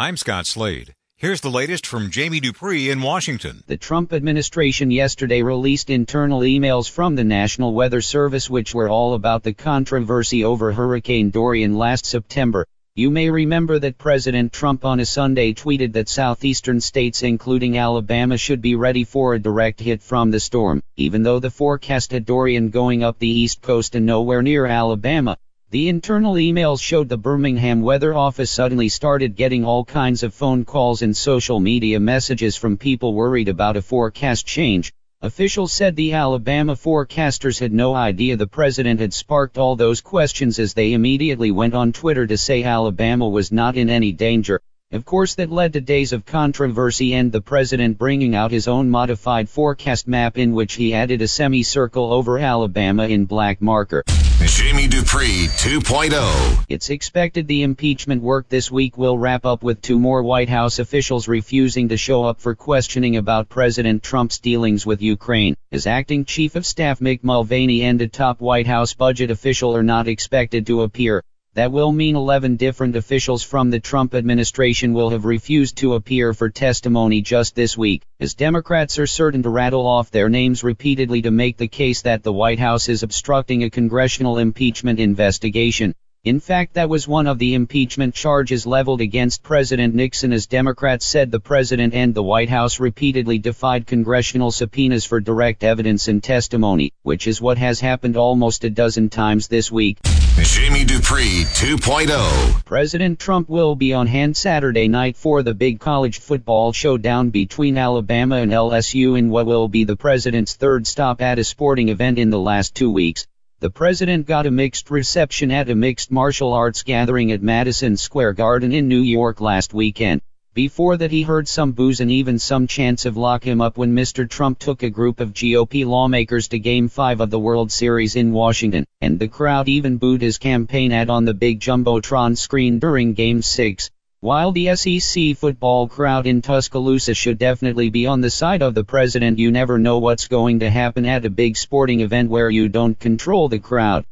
I'm Scott Slade. Here's the latest from Jamie Dupree in Washington. The Trump administration yesterday released internal emails from the National Weather Service which were all about the controversy over Hurricane Dorian last September. You may remember that President Trump on a Sunday tweeted that southeastern states including Alabama should be ready for a direct hit from the storm, even though the forecast had Dorian going up the east coast and nowhere near Alabama. The internal emails showed the Birmingham Weather Office suddenly started getting all kinds of phone calls and social media messages from people worried about a forecast change. Officials said the Alabama forecasters had no idea the president had sparked all those questions as they immediately went on Twitter to say Alabama was not in any danger. Of course that led to days of controversy and the president bringing out his own modified forecast map in which he added a semicircle over Alabama in black marker. Jamie Dupree 2.0. It's expected the impeachment work this week will wrap up with two more White House officials refusing to show up for questioning about President Trump's dealings with Ukraine. As acting chief of staff Mick Mulvaney and a top White House budget official are not expected to appear. That will mean 11 different officials from the Trump administration will have refused to appear for testimony just this week, as Democrats are certain to rattle off their names repeatedly to make the case that the White House is obstructing a congressional impeachment investigation. In fact, that was one of the impeachment charges leveled against President Nixon as Democrats said the president and the White House repeatedly defied congressional subpoenas for direct evidence and testimony, which is what has happened almost a dozen times this week. Jamie Dupree 2.0. President Trump will be on hand Saturday night for the big college football showdown between Alabama and LSU in what will be the president's third stop at a sporting event in the last two weeks. The president got a mixed reception at a mixed martial arts gathering at Madison Square Garden in New York last weekend. Before that he heard some boos and even some chants of lock him up when Mr. Trump took a group of GOP lawmakers to Game 5 of the World Series in Washington, and the crowd even booed his campaign ad on the big Jumbotron screen during Game 6. While the SEC football crowd in Tuscaloosa should definitely be on the side of the president, you never know what's going to happen at a big sporting event where you don't control the crowd.